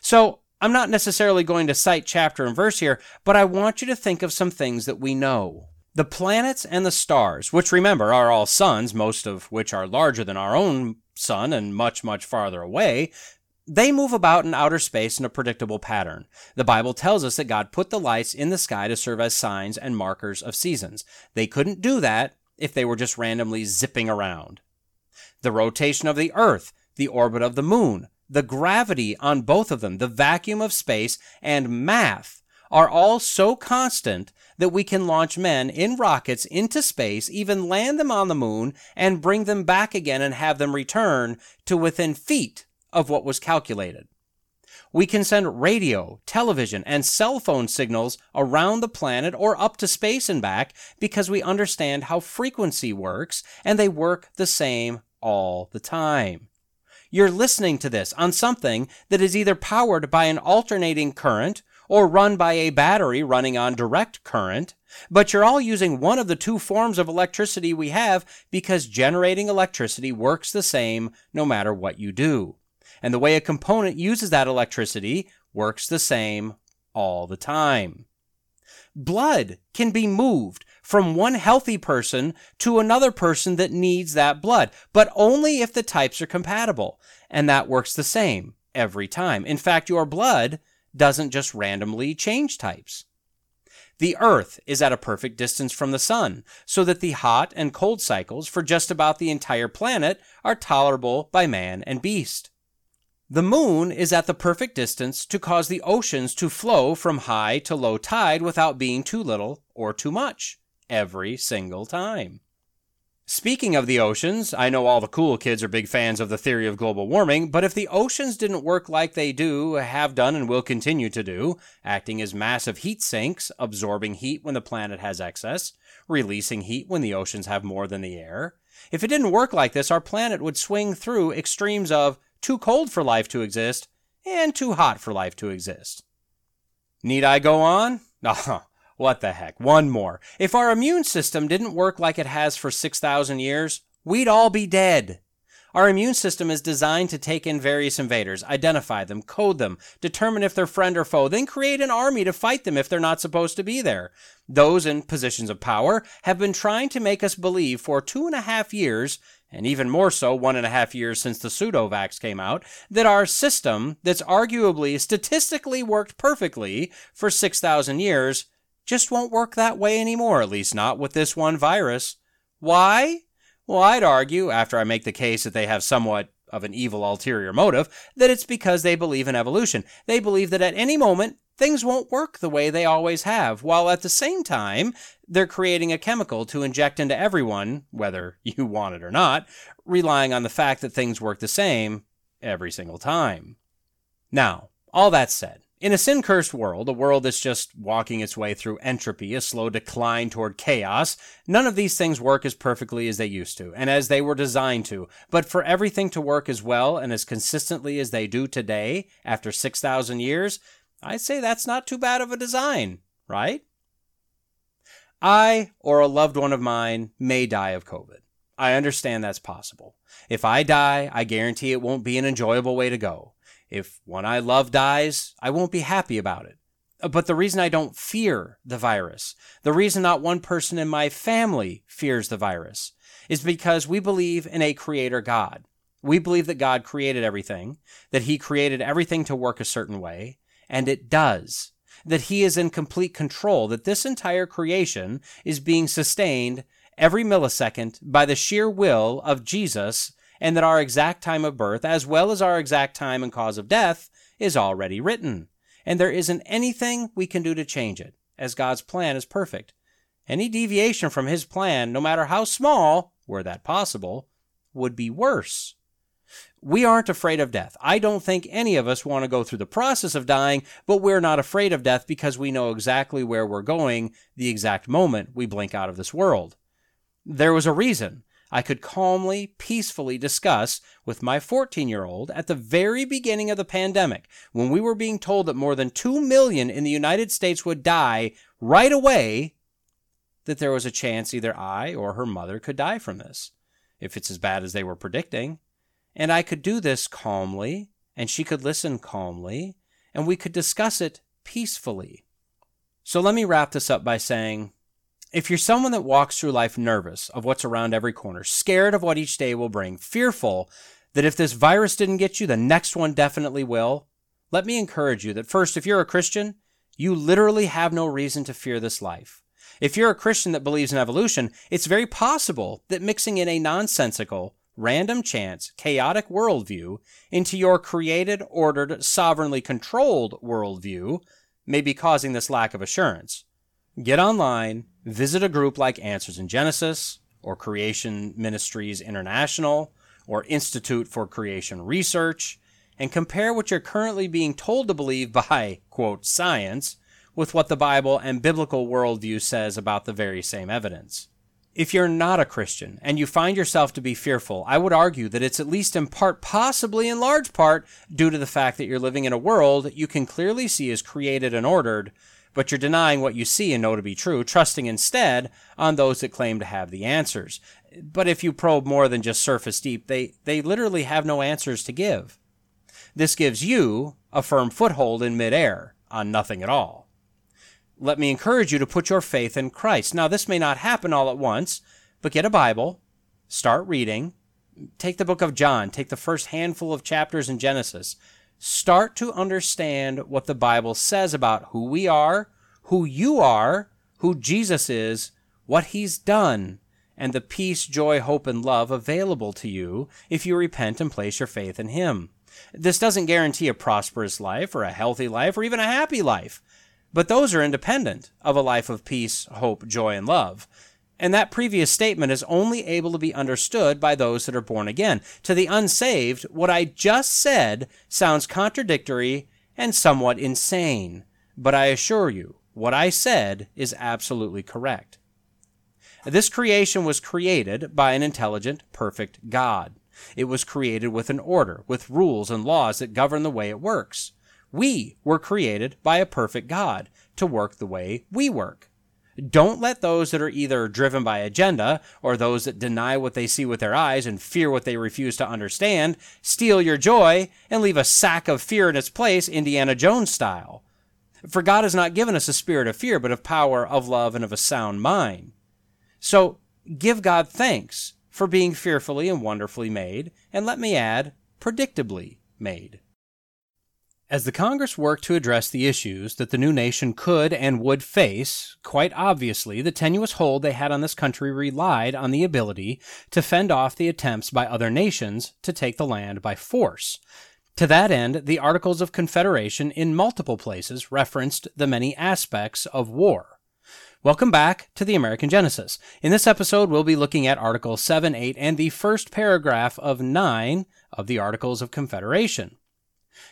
So, I'm not necessarily going to cite chapter and verse here, but I want you to think of some things that we know. The planets and the stars, which remember are all suns, most of which are larger than our own sun and much, much farther away, they move about in outer space in a predictable pattern. The Bible tells us that God put the lights in the sky to serve as signs and markers of seasons. They couldn't do that if they were just randomly zipping around the rotation of the Earth, the orbit of the Moon, the gravity on both of them, the vacuum of space, and math are all so constant that we can launch men in rockets into space, even land them on the moon, and bring them back again and have them return to within feet of what was calculated. We can send radio, television, and cell phone signals around the planet or up to space and back because we understand how frequency works and they work the same all the time. You're listening to this on something that is either powered by an alternating current or run by a battery running on direct current, but you're all using one of the two forms of electricity we have because generating electricity works the same no matter what you do. And the way a component uses that electricity works the same all the time. Blood can be moved from one healthy person to another person that needs that blood, but only if the types are compatible. And that works the same every time. In fact, your blood doesn't just randomly change types. The Earth is at a perfect distance from the Sun, so that the hot and cold cycles for just about the entire planet are tolerable by man and beast. The moon is at the perfect distance to cause the oceans to flow from high to low tide without being too little or too much every single time. Speaking of the oceans, I know all the cool kids are big fans of the theory of global warming, but if the oceans didn't work like they do, have done, and will continue to do, acting as massive heat sinks, absorbing heat when the planet has excess, releasing heat when the oceans have more than the air, if it didn't work like this, our planet would swing through extremes of too cold for life to exist and too hot for life to exist. Need I go on? [LAUGHS] Uh-huh. What the heck? One more. If our immune system didn't work like it has for 6,000 years, we'd all be dead. Our immune system is designed to take in various invaders, identify them, code them, determine if they're friend or foe, then create an army to fight them if they're not supposed to be there. Those in positions of power have been trying to make us believe for two and a half years, and even more so one and a half years since the pseudovax came out, that our system, that's arguably statistically worked perfectly for 6,000 years, just won't work that way anymore, at least not with this one virus. Why? Well, I'd argue, after I make the case that they have somewhat of an evil ulterior motive, that it's because they believe in evolution. They believe that at any moment, things won't work the way they always have, while at the same time, they're creating a chemical to inject into everyone, whether [LAUGHS] you want it or not, relying on the fact that things work the same every single time. Now, all that said, in a sin cursed world, a world that's just walking its way through entropy, a slow decline toward chaos, none of these things work as perfectly as they used to, and as they were designed to. But for everything to work as well and as consistently as they do today, after 6,000 years, I'd say that's not too bad of a design, right? I or a loved one of mine may die of COVID. I understand that's possible. If I die, I guarantee it won't be an enjoyable way to go. If one I love dies, I won't be happy about it. Uh, but the reason I don't fear the virus, the reason not one person in my family fears the virus, is because we believe in a creator God. We believe that God created everything, that He created everything to work a certain way, and it does. That He is in complete control, that this entire creation is being sustained every millisecond by the sheer will of Jesus, and that our exact time of birth, as well as our exact time and cause of death, is already written. And there isn't anything we can do to change it, as God's plan is perfect. Any deviation from His plan, no matter how small, were that possible, would be worse. We aren't afraid of death. I don't think any of us want to go through the process of dying, but we're not afraid of death because we know exactly where we're going the exact moment we blink out of this world. There was a reason I could calmly, peacefully discuss with my 14 year old at the very beginning of the pandemic when we were being told that more than 2 million in the United States would die right away, that there was a chance either I or her mother could die from this, if it's as bad as they were predicting. And I could do this calmly, and she could listen calmly, and we could discuss it peacefully. So let me wrap this up by saying if you're someone that walks through life nervous of what's around every corner, scared of what each day will bring, fearful that if this virus didn't get you, the next one definitely will, let me encourage you that first, if you're a Christian, you literally have no reason to fear this life. If you're a Christian that believes in evolution, it's very possible that mixing in a nonsensical, random chance, chaotic worldview into your created, ordered, sovereignly controlled worldview may be causing this lack of assurance. Get online, visit a group like Answers in Genesis, or Creation Ministries International, or Institute for Creation Research, and compare what you're currently being told to believe by, quote, science with what the Bible and biblical worldview says about the very same evidence. If you're not a Christian and you find yourself to be fearful, I would argue that it's at least in part, possibly in large part, due to the fact that you're living in a world you can clearly see is created and ordered, but you're denying what you see and know to be true, trusting instead on those that claim to have the answers. But if you probe more than just surface deep, they, they literally have no answers to give. This gives you a firm foothold in midair on nothing at all. Let me encourage you to put your faith in Christ. Now, this may not happen all at once, but get a Bible, start reading, take the book of John, take the first handful of chapters in Genesis, start to understand what the Bible says about who we are, who you are, who Jesus is, what he's done, and the peace, joy, hope, and love available to you if you repent and place your faith in him. This doesn't guarantee a prosperous life or a healthy life or even a happy life, but those are independent of a life of peace, hope, joy, and love. And that previous statement is only able to be understood by those that are born again. To the unsaved, what I just said sounds contradictory and somewhat insane. But I assure you, what I said is absolutely correct. This creation was created by an intelligent, perfect God. It was created with an order, with rules and laws that govern the way it works. We were created by a perfect God to work the way we work. Don't let those that are either driven by agenda or those that deny what they see with their eyes and fear what they refuse to understand steal your joy and leave a sack of fear in its place, Indiana Jones style. For God has not given us a spirit of fear, but of power, of love, and of a sound mind. So give God thanks for being fearfully and wonderfully made, and let me add, predictably made. As the Congress worked to address the issues that the new nation could and would face, quite obviously the tenuous hold they had on this country relied on the ability to fend off the attempts by other nations to take the land by force. To that end, the Articles of Confederation in multiple places referenced the many aspects of war. Welcome back to the American Genesis. In this episode, we'll be looking at Article 7, 8, and the first paragraph of 9 of the Articles of Confederation.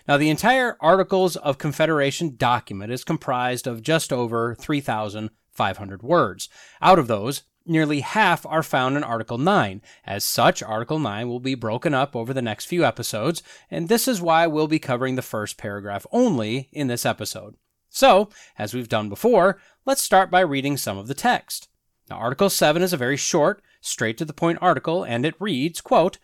Now, the entire Articles of Confederation document is comprised of just over 3,500 words. Out of those, nearly half are found in Article 9. As such, Article 9 will be broken up over the next few episodes, and this is why we'll be covering the first paragraph only in this episode. So, as we've done before, let's start by reading some of the text. Now, Article 7 is a very short, straight to the point article, and it reads, quote,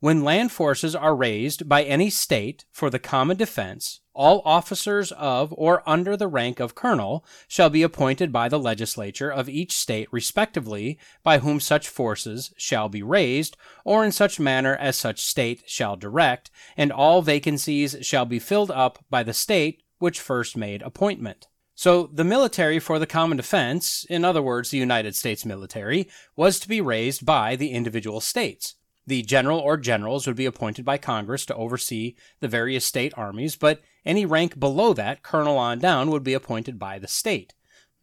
when land forces are raised by any state for the common defense, all officers of or under the rank of colonel shall be appointed by the legislature of each state respectively by whom such forces shall be raised, or in such manner as such state shall direct, and all vacancies shall be filled up by the state which first made appointment. So the military for the common defense, in other words, the United States military, was to be raised by the individual states. The general or generals would be appointed by Congress to oversee the various state armies, but any rank below that, colonel on down, would be appointed by the state.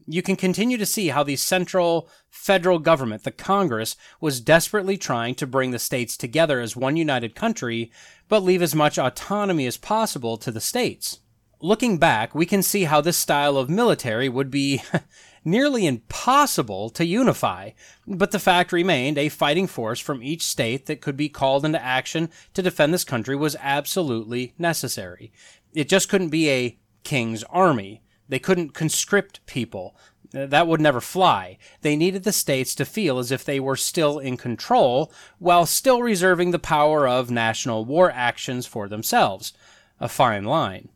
You can continue to see how the central federal government, the Congress, was desperately trying to bring the states together as one united country, but leave as much autonomy as possible to the states. Looking back, we can see how this style of military would be [LAUGHS] nearly impossible to unify, but the fact remained a fighting force from each state that could be called into action to defend this country was absolutely necessary. It just couldn't be a king's army. They couldn't conscript people. Uh, that would never fly. They needed the states to feel as if they were still in control, while still reserving the power of national war actions for themselves. A fine line.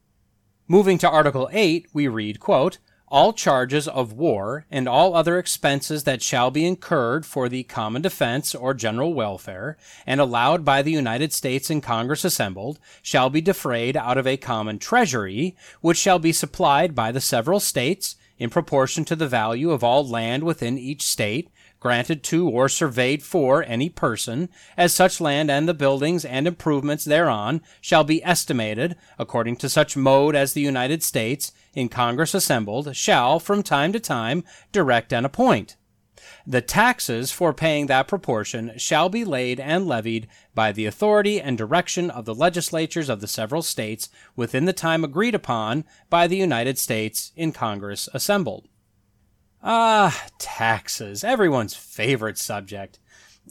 Moving to Article 8, we read, quote, all charges of war and all other expenses that shall be incurred for the common defense or general welfare, and allowed by the United States in Congress assembled, shall be defrayed out of a common treasury, which shall be supplied by the several states in proportion to the value of all land within each state, granted to or surveyed for any person, as such land and the buildings and improvements thereon shall be estimated according to such mode as the United States, in Congress assembled, shall from time to time direct and appoint. The taxes for paying that proportion shall be laid and levied by the authority and direction of the legislatures of the several states within the time agreed upon by the United States in Congress assembled. Ah, taxes, everyone's favorite subject.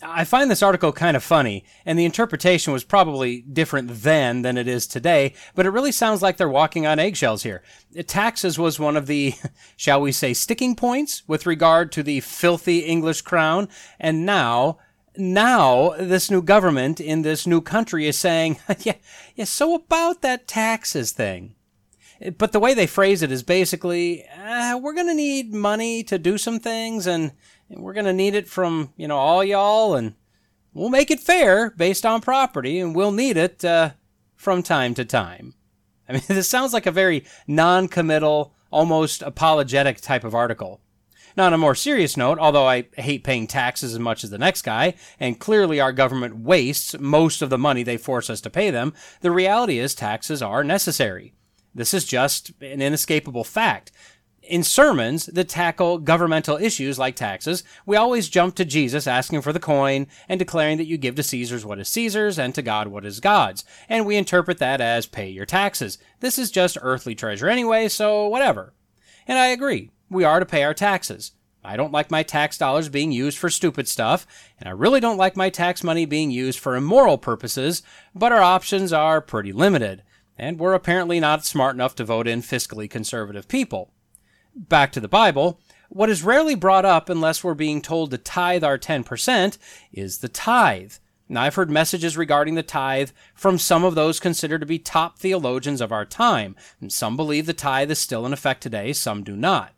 I find this article kind of funny, and the interpretation was probably different then than it is today, but it really sounds like they're walking on eggshells here. Taxes was one of the, [LAUGHS] shall we say, sticking points with regard to the filthy English crown, and now, now this new government in this new country is saying, [LAUGHS] yeah, yeah, so about that taxes thing. But the way they phrase it is basically, uh, we're going to need money to do some things, and we're going to need it from, you know, all y'all, and we'll make it fair based on property, and we'll need it uh, from time to time. [LAUGHS] I mean, this sounds like a very non committal, almost apologetic type of article. Now, on a more serious note, although I hate paying taxes as much as the next guy, and clearly our government wastes most of the money they force us to pay them, the reality is taxes are necessary. This is just an inescapable fact. In sermons that tackle governmental issues like taxes, we always jump to Jesus asking for the coin and declaring that you give to Caesar's what is Caesar's and to God what is God's. And we interpret that as pay your taxes. This is just earthly treasure anyway, so whatever. And I agree. We are to pay our taxes. I don't like my tax dollars being used for stupid stuff, and I really don't like my tax money being used for immoral purposes, but our options are pretty limited and we're apparently not smart enough to vote in fiscally conservative people. Back to the Bible, what is rarely brought up unless we're being told to tithe our 10% is the tithe. Now, I've heard messages regarding the tithe from some of those considered to be top theologians of our time. And some believe the tithe is still in effect today, some do not.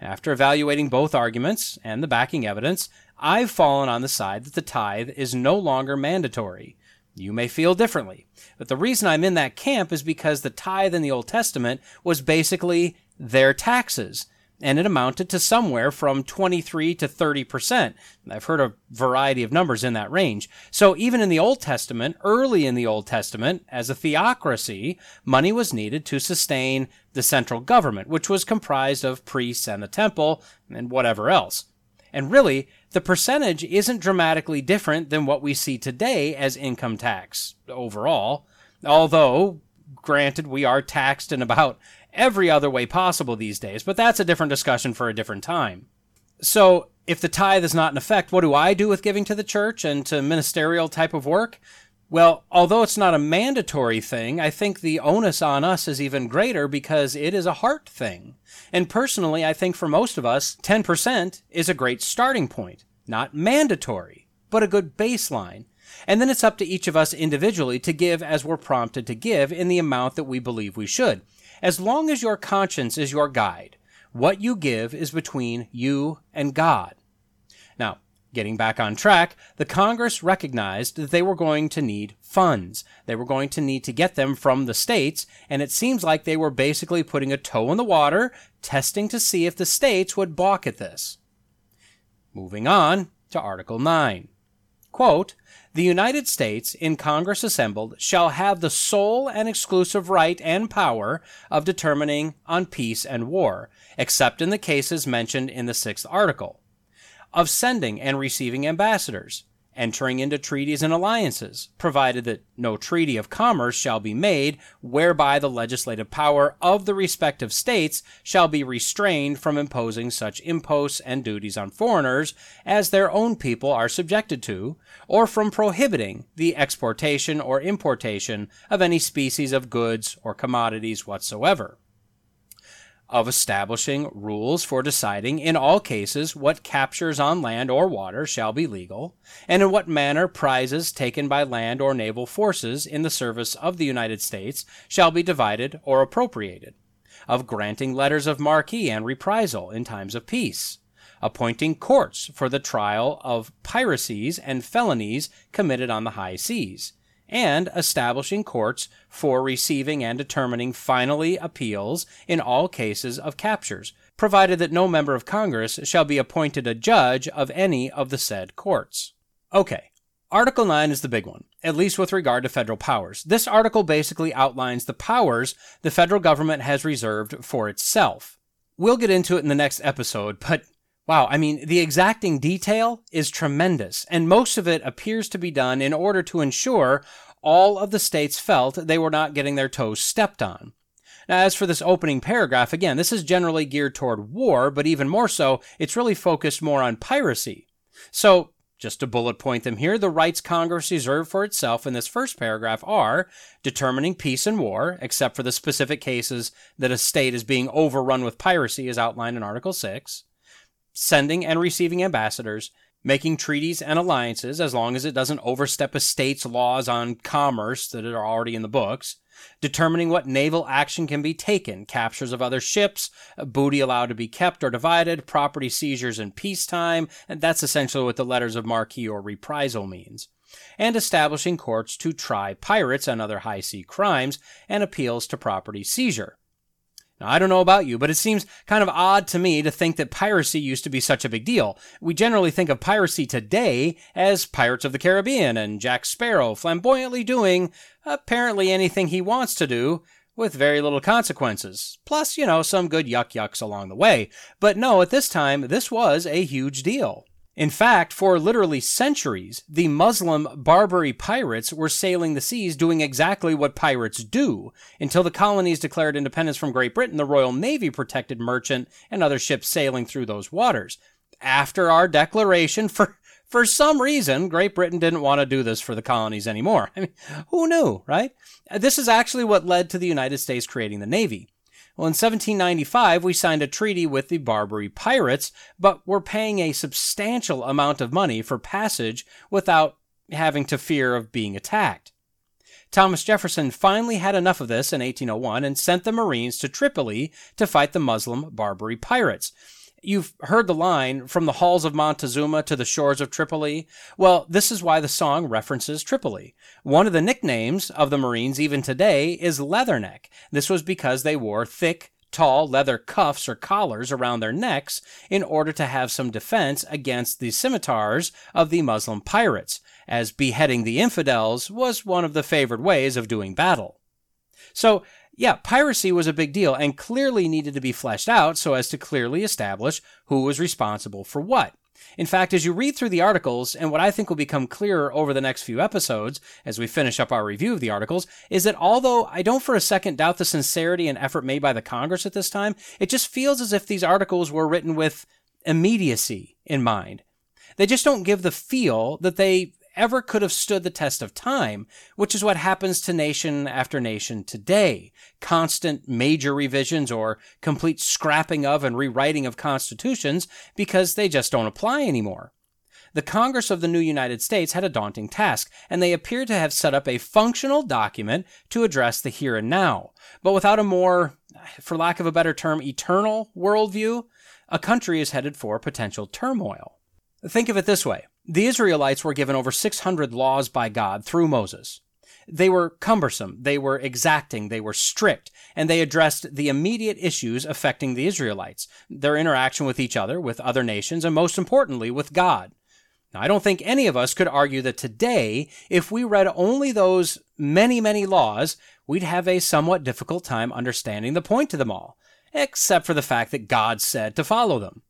After evaluating both arguments and the backing evidence, I've fallen on the side that the tithe is no longer mandatory. You may feel differently. But the reason I'm in that camp is because the tithe in the Old Testament was basically their taxes. And it amounted to somewhere from 23 to 30%. I've heard a variety of numbers in that range. So even in the Old Testament, early in the Old Testament, as a theocracy, money was needed to sustain the central government, which was comprised of priests and the temple and whatever else. And really, the percentage isn't dramatically different than what we see today as income tax overall, although, granted, we are taxed in about every other way possible these days, but that's a different discussion for a different time. So, if the tithe is not in effect, what do I do with giving to the church and to ministerial type of work? Well, although it's not a mandatory thing, I think the onus on us is even greater because it is a heart thing. And personally, I think for most of us, 10% is a great starting point. Not mandatory, but a good baseline. And then it's up to each of us individually to give as we're prompted to give in the amount that we believe we should. As long as your conscience is your guide, what you give is between you and God. Now, getting back on track, the Congress recognized that they were going to need funds. They were going to need to get them from the states, and it seems like they were basically putting a toe in the water, testing to see if the states would balk at this. Moving on to Article 9. Quote, the United States, in Congress assembled, shall have the sole and exclusive right and power of determining on peace and war, except in the cases mentioned in the sixth article, of sending and receiving ambassadors, entering into treaties and alliances, provided that no treaty of commerce shall be made whereby the legislative power of the respective states shall be restrained from imposing such imposts and duties on foreigners as their own people are subjected to, or from prohibiting the exportation or importation of any species of goods or commodities whatsoever of establishing rules for deciding in all cases what captures on land or water shall be legal, and in what manner prizes taken by land or naval forces in the service of the United States shall be divided or appropriated, of granting letters of marque and reprisal in times of peace, appointing courts for the trial of piracies and felonies committed on the high seas, and establishing courts for receiving and determining finally appeals in all cases of captures, provided that no member of Congress shall be appointed a judge of any of the said courts. Okay, Article 9 is the big one, at least with regard to federal powers. This article basically outlines the powers the federal government has reserved for itself. We'll get into it in the next episode, but Wow, I mean, the exacting detail is tremendous, and most of it appears to be done in order to ensure all of the states felt they were not getting their toes stepped on. Now, as for this opening paragraph, again, this is generally geared toward war, but even more so, it's really focused more on piracy. So, just to bullet point them here, the rights Congress reserved for itself in this first paragraph are determining peace and war, except for the specific cases that a state is being overrun with piracy, as outlined in Article 6 sending and receiving ambassadors, making treaties and alliances as long as it doesn't overstep a state's laws on commerce that are already in the books, determining what naval action can be taken, captures of other ships, booty allowed to be kept or divided, property seizures in peacetime, and that's essentially what the letters of marque or reprisal means, and establishing courts to try pirates and other high sea crimes and appeals to property seizure. Now, I don't know about you, but it seems kind of odd to me to think that piracy used to be such a big deal. We generally think of piracy today as Pirates of the Caribbean and Jack Sparrow flamboyantly doing apparently anything he wants to do with very little consequences. Plus, you know, some good yuck yucks along the way. But no, at this time, this was a huge deal. In fact, for literally centuries, the Muslim Barbary pirates were sailing the seas doing exactly what pirates do. Until the colonies declared independence from Great Britain, the Royal Navy protected merchant and other ships sailing through those waters. After our declaration, [LAUGHS] for for some reason, Great Britain didn't want to do this for the colonies anymore. I mean, who knew, right? This is actually what led to the United States creating the Navy. Well, in 1795, we signed a treaty with the Barbary pirates, but were paying a substantial amount of money for passage without having to fear of being attacked. Thomas Jefferson finally had enough of this in 1801 and sent the Marines to Tripoli to fight the Muslim Barbary pirates. You've heard the line, from the halls of Montezuma to the shores of Tripoli. Well, this is why the song references Tripoli. One of the nicknames of the Marines even today is Leatherneck. This was because they wore thick, tall leather cuffs or collars around their necks in order to have some defense against the scimitars of the Muslim pirates, as beheading the infidels was one of the favored ways of doing battle. So, yeah, piracy was a big deal and clearly needed to be fleshed out so as to clearly establish who was responsible for what. In fact, as you read through the articles, and what I think will become clearer over the next few episodes as we finish up our review of the articles, is that although I don't for a second doubt the sincerity and effort made by the Congress at this time, it just feels as if these articles were written with immediacy in mind. They just don't give the feel that they ever could have stood the test of time, which is what happens to nation after nation today. Constant major revisions or complete scrapping of and rewriting of constitutions because they just don't apply anymore. The Congress of the new United States had a daunting task, and they appear to have set up a functional document to address the here and now, but without a more for lack of a better term, eternal worldview, a country is headed for potential turmoil. Think of it this way the Israelites were given over 600 laws by God through Moses. They were cumbersome, they were exacting, they were strict, and they addressed the immediate issues affecting the Israelites, their interaction with each other, with other nations, and most importantly, with God. Now, I don't think any of us could argue that today, if we read only those many, many laws, we'd have a somewhat difficult time understanding the point to them all, except for the fact that God said to follow them.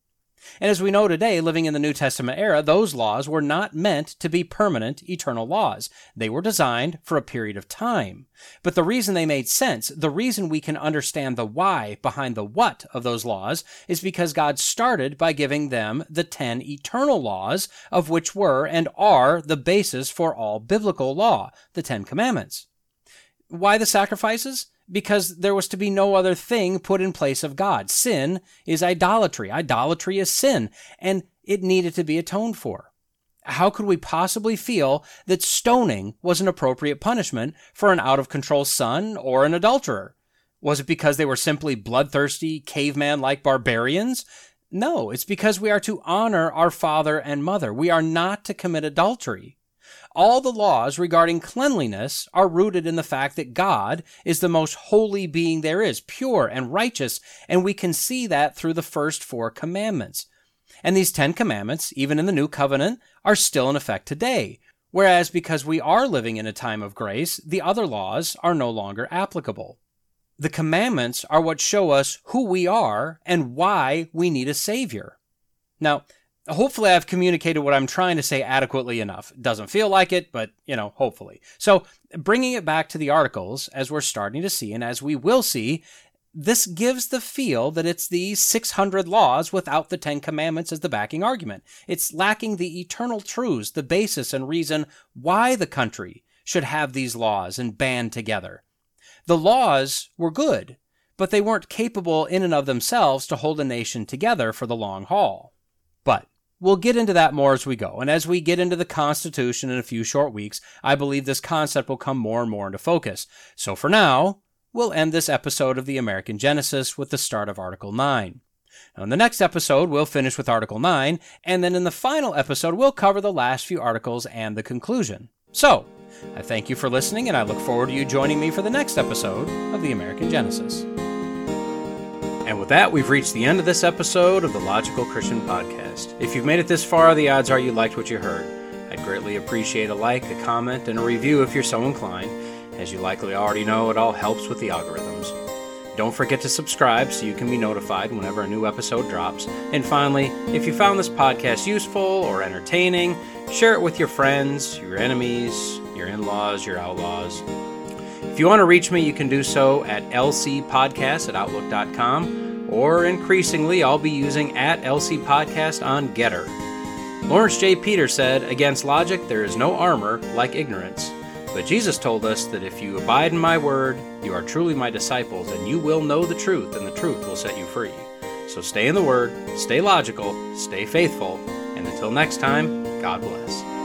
And as we know today, living in the New Testament era, those laws were not meant to be permanent, eternal laws. They were designed for a period of time. But the reason they made sense, the reason we can understand the why behind the what of those laws, is because God started by giving them the ten eternal laws, of which were and are the basis for all biblical law, the Ten Commandments. Why the sacrifices? Because there was to be no other thing put in place of God. Sin is idolatry. Idolatry is sin, and it needed to be atoned for. How could we possibly feel that stoning was an appropriate punishment for an out of control son or an adulterer? Was it because they were simply bloodthirsty, caveman like barbarians? No, it's because we are to honor our father and mother. We are not to commit adultery. All the laws regarding cleanliness are rooted in the fact that God is the most holy being there is, pure and righteous, and we can see that through the first four commandments. And these Ten Commandments, even in the New Covenant, are still in effect today. Whereas because we are living in a time of grace, the other laws are no longer applicable. The commandments are what show us who we are and why we need a Savior. Now, hopefully I've communicated what I'm trying to say adequately enough. Doesn't feel like it, but you know, hopefully. So, bringing it back to the articles, as we're starting to see, and as we will see, this gives the feel that it's the 600 laws without the Ten Commandments as the backing argument. It's lacking the eternal truths, the basis and reason why the country should have these laws and band together. The laws were good, but they weren't capable in and of themselves to hold a nation together for the long haul. We'll get into that more as we go. And as we get into the Constitution in a few short weeks, I believe this concept will come more and more into focus. So for now, we'll end this episode of the American Genesis with the start of Article 9. Now, in the next episode, we'll finish with Article 9, and then in the final episode, we'll cover the last few articles and the conclusion. So, I thank you for listening, and I look forward to you joining me for the next episode of the American Genesis. And with that, we've reached the end of this episode of the Logical Christian Podcast. If you've made it this far, the odds are you liked what you heard. I'd greatly appreciate a like, a comment, and a review if you're so inclined. As you likely already know, it all helps with the algorithms. Don't forget to subscribe so you can be notified whenever a new episode drops. And finally, if you found this podcast useful or entertaining, share it with your friends, your enemies, your in laws, your outlaws. If you want to reach me, you can do so at lcpodcast at outlook.com, or increasingly, I'll be using at lcpodcast on Gettr. Laurence J. Peter said, Against logic there is no armor like ignorance. But Jesus told us that if you abide in my word, you are truly my disciples, and you will know the truth, and the truth will set you free. So stay in the word, stay logical, stay faithful, and until next time, God bless.